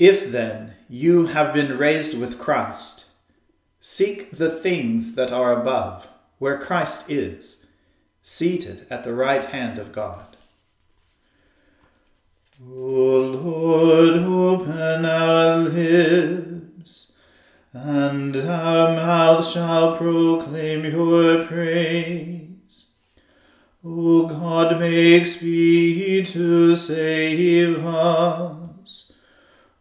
If then you have been raised with Christ, seek the things that are above, where Christ is, seated at the right hand of God. O Lord, open our lips, and our mouth shall proclaim your praise. O God, make speed to save us.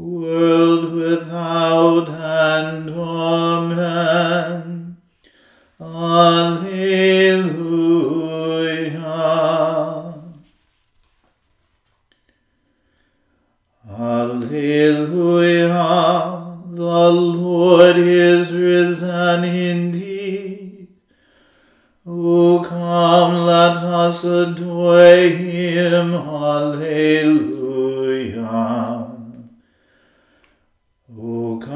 world without end. Amen. Alleluia. Alleluia, the Lord is risen indeed. O come, let us adore him. Alleluia. O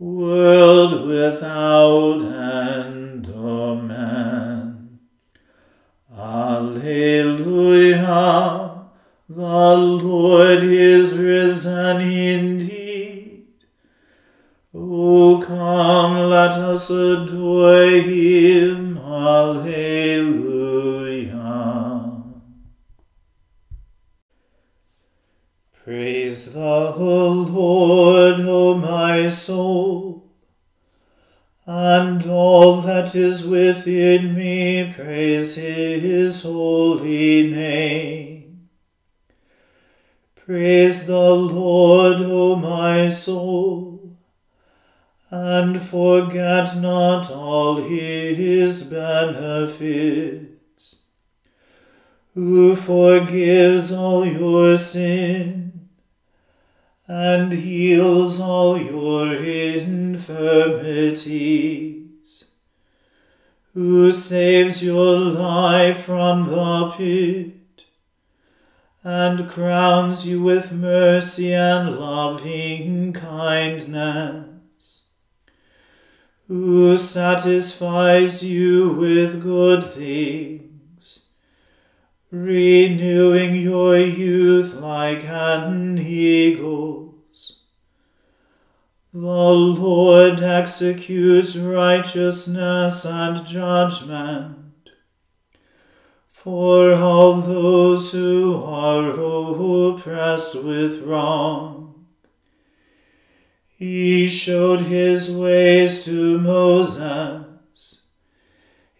world without end. Amen. Alleluia. The Lord is risen indeed. O come, let us adore him. Alleluia. Praise the Lord, O my soul and all that is within me praise his holy name. Praise the Lord, O my soul, and forget not all his benefits, who forgives all your sin and heals all your infirmities, who saves your life from the pit, and crowns you with mercy and loving kindness, who satisfies you with good things, renewing your youth like an eagle's. The Lord executes righteousness and judgment. for all those who are oppressed with wrong. He showed his ways to Moses,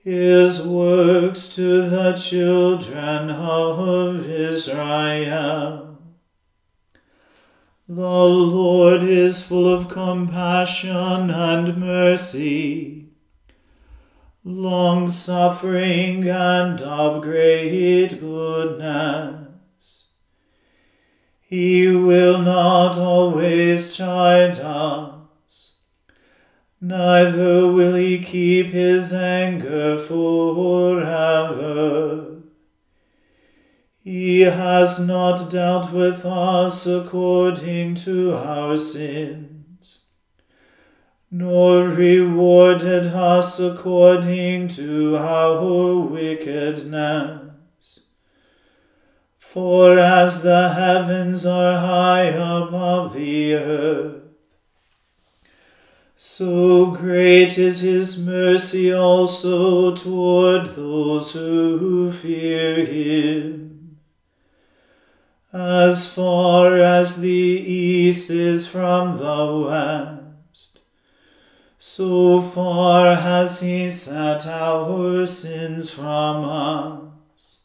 his works to the children of Israel. The Lord is full of compassion and mercy long suffering and of great goodness. He will not always chide us, neither will he keep his anger forever. He has not dealt with us according to our sins nor rewarded us according to our wickedness. For as the heavens are high above the earth, so great is his mercy also toward those who fear him. As far as the east is from the west, so far has he set our sins from us.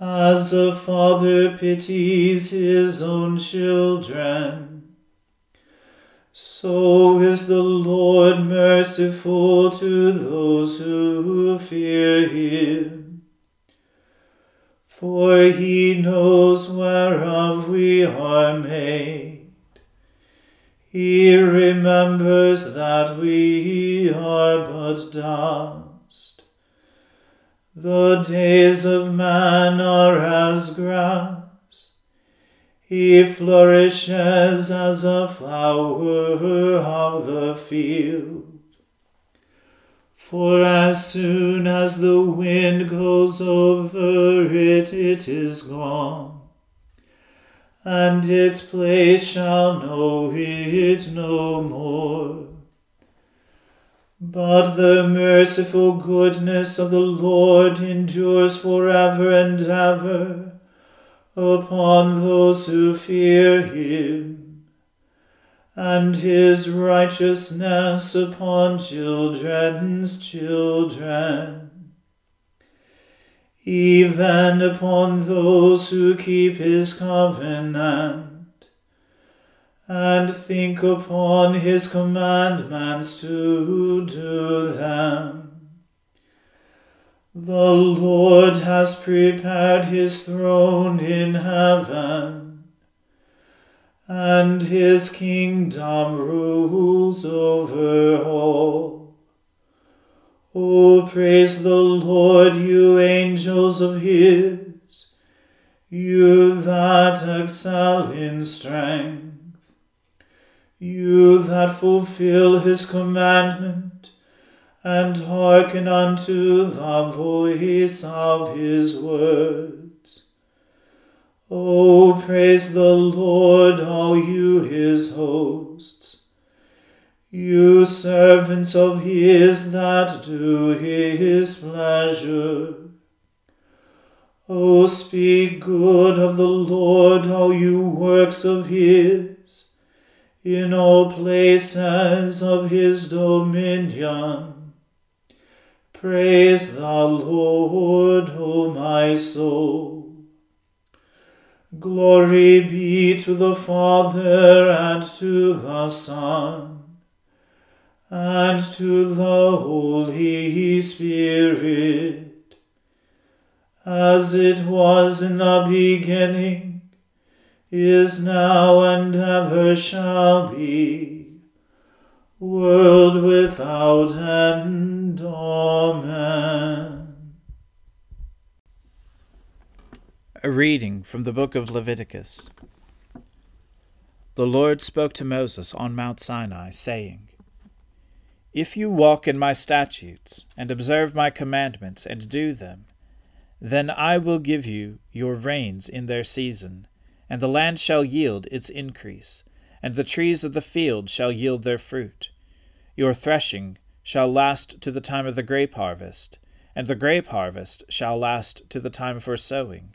As a father pities his own children, so is the Lord merciful to those who fear him. For he knows whereof we are made he remembers that we are but dust. The days of man are as grass. He flourishes as a flower of the field. For as soon as the wind goes over it, it is gone and its place shall know it no more. But the merciful goodness of the Lord endures forever and ever upon those who fear him, and his righteousness upon children's children even upon those who keep his covenant, and think upon his commandments to do them. The Lord has prepared his throne in heaven, and his kingdom rules over all. Oh, praise the Lord, you angels of his, you that excel in strength, you that fulfill his commandment, and hearken unto the voice of his words. Oh, praise the Lord, all you his hosts you servants of his that do his pleasure. O speak good of the Lord, all you works of his, in all places of his dominion. Praise the Lord, O my soul. Glory be to the Father and to the Son and to the Holy Spirit, as it was in the beginning, is now, and ever shall be, world without end. A reading from the book of Leviticus. The Lord spoke to Moses on Mount Sinai, saying, if you walk in my statutes, and observe my commandments, and do them, then I will give you your rains in their season, and the land shall yield its increase, and the trees of the field shall yield their fruit. Your threshing shall last to the time of the grape harvest, and the grape harvest shall last to the time for sowing.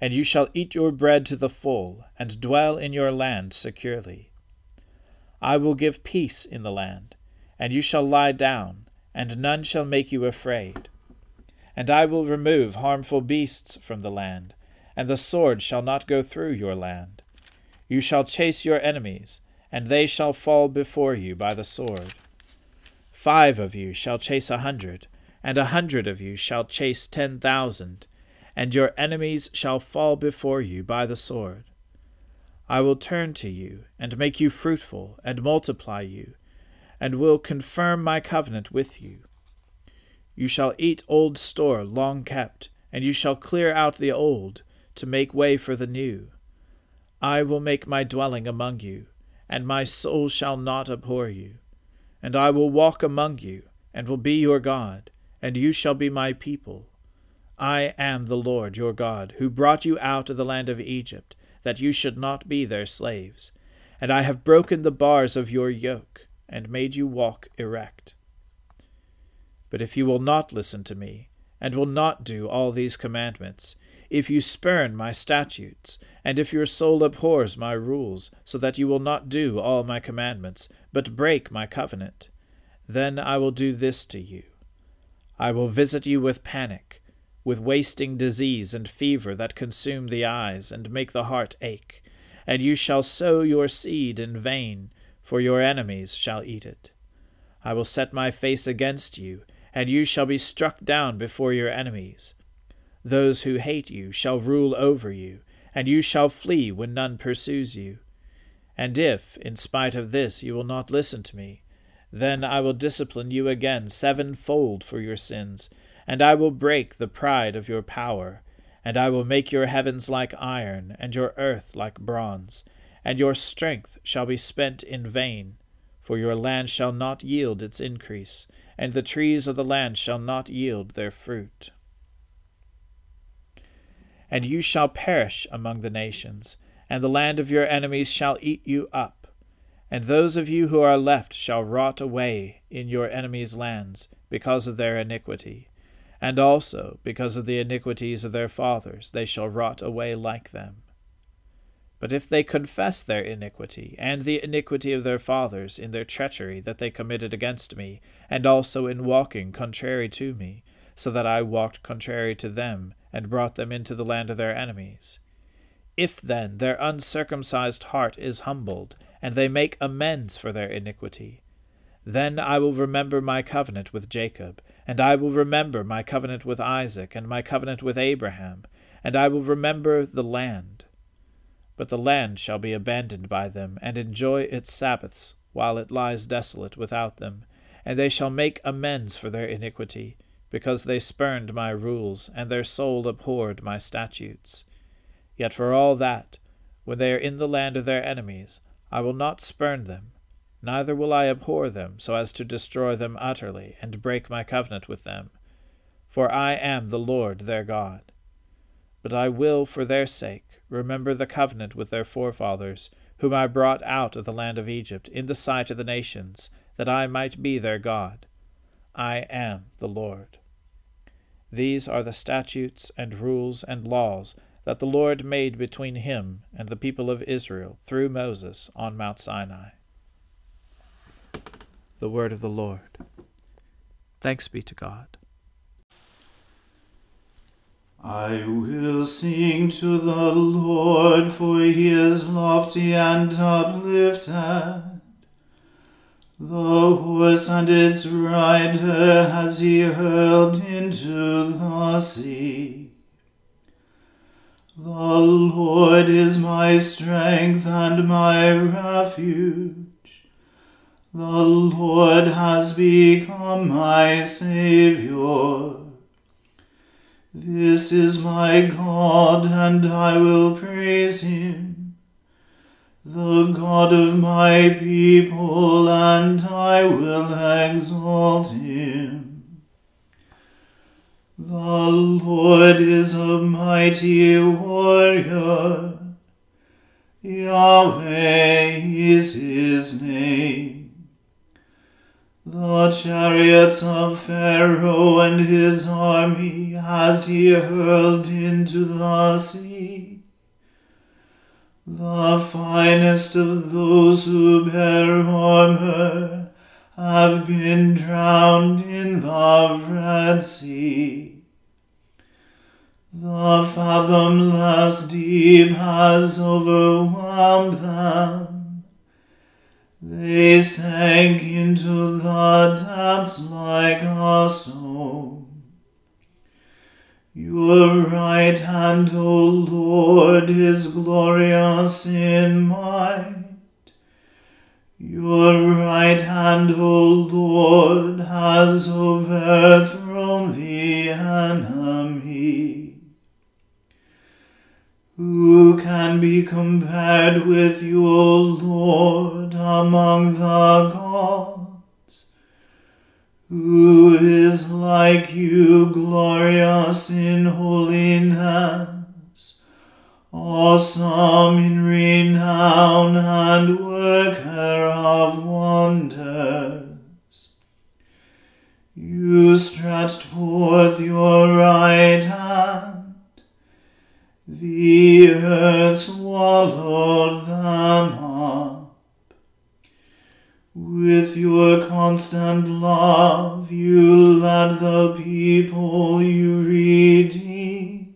And you shall eat your bread to the full, and dwell in your land securely. I will give peace in the land, and you shall lie down, and none shall make you afraid. And I will remove harmful beasts from the land, and the sword shall not go through your land. You shall chase your enemies, and they shall fall before you by the sword. Five of you shall chase a hundred, and a hundred of you shall chase ten thousand, and your enemies shall fall before you by the sword. I will turn to you, and make you fruitful, and multiply you, and will confirm my covenant with you. You shall eat old store long kept, and you shall clear out the old, to make way for the new. I will make my dwelling among you, and my soul shall not abhor you. And I will walk among you, and will be your God, and you shall be my people. I am the Lord your God, who brought you out of the land of Egypt, that you should not be their slaves. And I have broken the bars of your yoke, and made you walk erect. But if you will not listen to me, and will not do all these commandments, if you spurn my statutes, and if your soul abhors my rules, so that you will not do all my commandments, but break my covenant, then I will do this to you. I will visit you with panic, with wasting disease and fever that consume the eyes and make the heart ache, and you shall sow your seed in vain, for your enemies shall eat it. I will set my face against you, and you shall be struck down before your enemies. Those who hate you shall rule over you, and you shall flee when none pursues you. And if, in spite of this, you will not listen to me, then I will discipline you again sevenfold for your sins, and I will break the pride of your power, and I will make your heavens like iron, and your earth like bronze, and your strength shall be spent in vain, for your land shall not yield its increase, and the trees of the land shall not yield their fruit. And you shall perish among the nations, and the land of your enemies shall eat you up and those of you who are left shall rot away in your enemies' lands because of their iniquity. And also, because of the iniquities of their fathers, they shall rot away like them. But if they confess their iniquity, and the iniquity of their fathers, in their treachery that they committed against me, and also in walking contrary to me, so that I walked contrary to them, and brought them into the land of their enemies, if then their uncircumcised heart is humbled, and they make amends for their iniquity. Then I will remember my covenant with Jacob, and I will remember my covenant with Isaac, and my covenant with Abraham, and I will remember the land. But the land shall be abandoned by them, and enjoy its Sabbaths, while it lies desolate without them, and they shall make amends for their iniquity, because they spurned my rules, and their soul abhorred my statutes. Yet for all that, when they are in the land of their enemies, I will not spurn them, neither will I abhor them, so as to destroy them utterly, and break my covenant with them. For I am the Lord their God. But I will, for their sake, remember the covenant with their forefathers, whom I brought out of the land of Egypt, in the sight of the nations, that I might be their God. I am the Lord. These are the statutes and rules and laws that the Lord made between him and the people of Israel through Moses on Mount Sinai. The Word of the Lord. Thanks be to God. I will sing to the Lord, for he is lofty and uplifted. The horse and its rider has he hurled into the sea. The Lord is my strength and my refuge. The Lord has become my Saviour. This is my God, and I will praise him, the God of my people, and I will exalt him. The Lord is a mighty warrior. Yahweh is his name. The chariots of Pharaoh and his army has he hurled into the sea. The finest of those who bear armor have been drowned in the Red Sea. The fathomless deep has overwhelmed them. They sank into the depths like a stone. Your right hand, O Lord, is glorious in might. Your right hand, O Lord, has overthrown the enemy. Who can be compared with you, O Lord, among the gods? Who is like you, glorious in holiness, awesome in renown, and worker of wonders? You stretched forth your right hand the earth swallowed them up. With your constant love, you led the people you redeemed.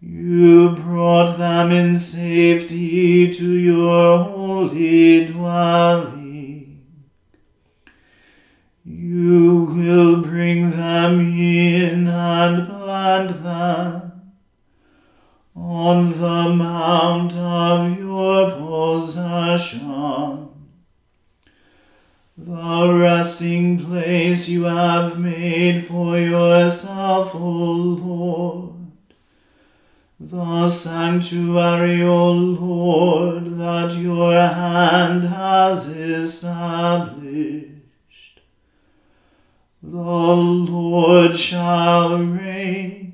You brought them in safety to your holy dwelling. You will bring them in and plant them on the mount of your possession. The resting place you have made for yourself, O Lord. The sanctuary, O Lord, that your hand has established. The Lord shall reign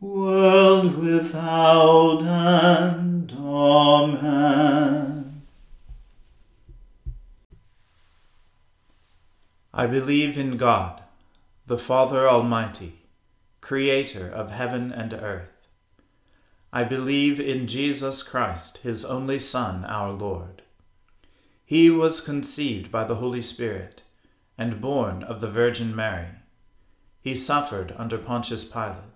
world without end. Amen. I believe in God, the Father Almighty, creator of heaven and earth. I believe in Jesus Christ, his only Son, our Lord. He was conceived by the Holy Spirit and born of the Virgin Mary. He suffered under Pontius Pilate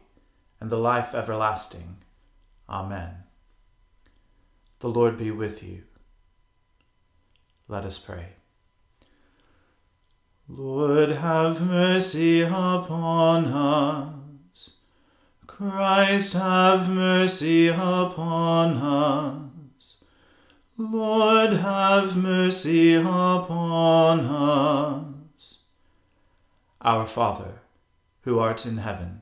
and the life everlasting. Amen. The Lord be with you. Let us pray. Lord, have mercy upon us. Christ, have mercy upon us. Lord, have mercy upon us. Our Father, who art in heaven,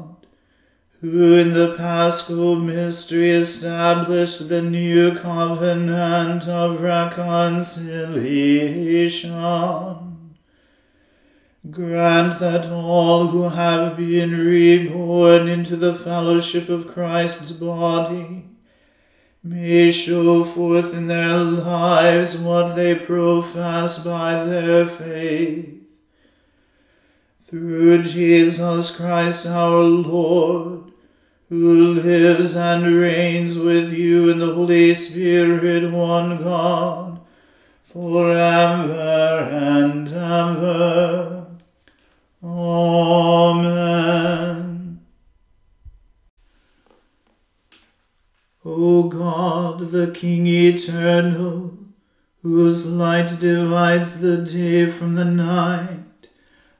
who in the paschal mystery established the new covenant of reconciliation, Grant that all who have been reborn into the fellowship of Christ's body may show forth in their lives what they profess by their faith. Through Jesus Christ our Lord, who lives and reigns with you in the Holy Spirit, one God, forever and ever. Amen. O God, the King eternal, whose light divides the day from the night,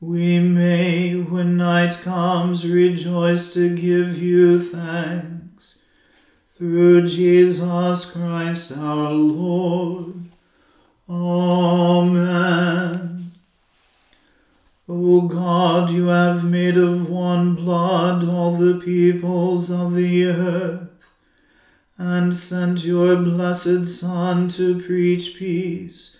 we may, when night comes, rejoice to give you thanks. Through Jesus Christ our Lord. Amen. O God, you have made of one blood all the peoples of the earth, and sent your blessed Son to preach peace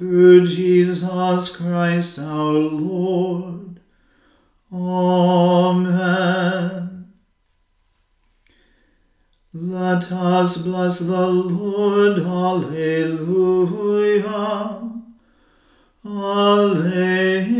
Through Jesus Christ our Lord. Amen. Let us bless the Lord. Alleluia. Alleluia.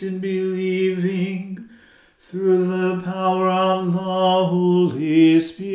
Peace in believing through the power of the Holy Spirit.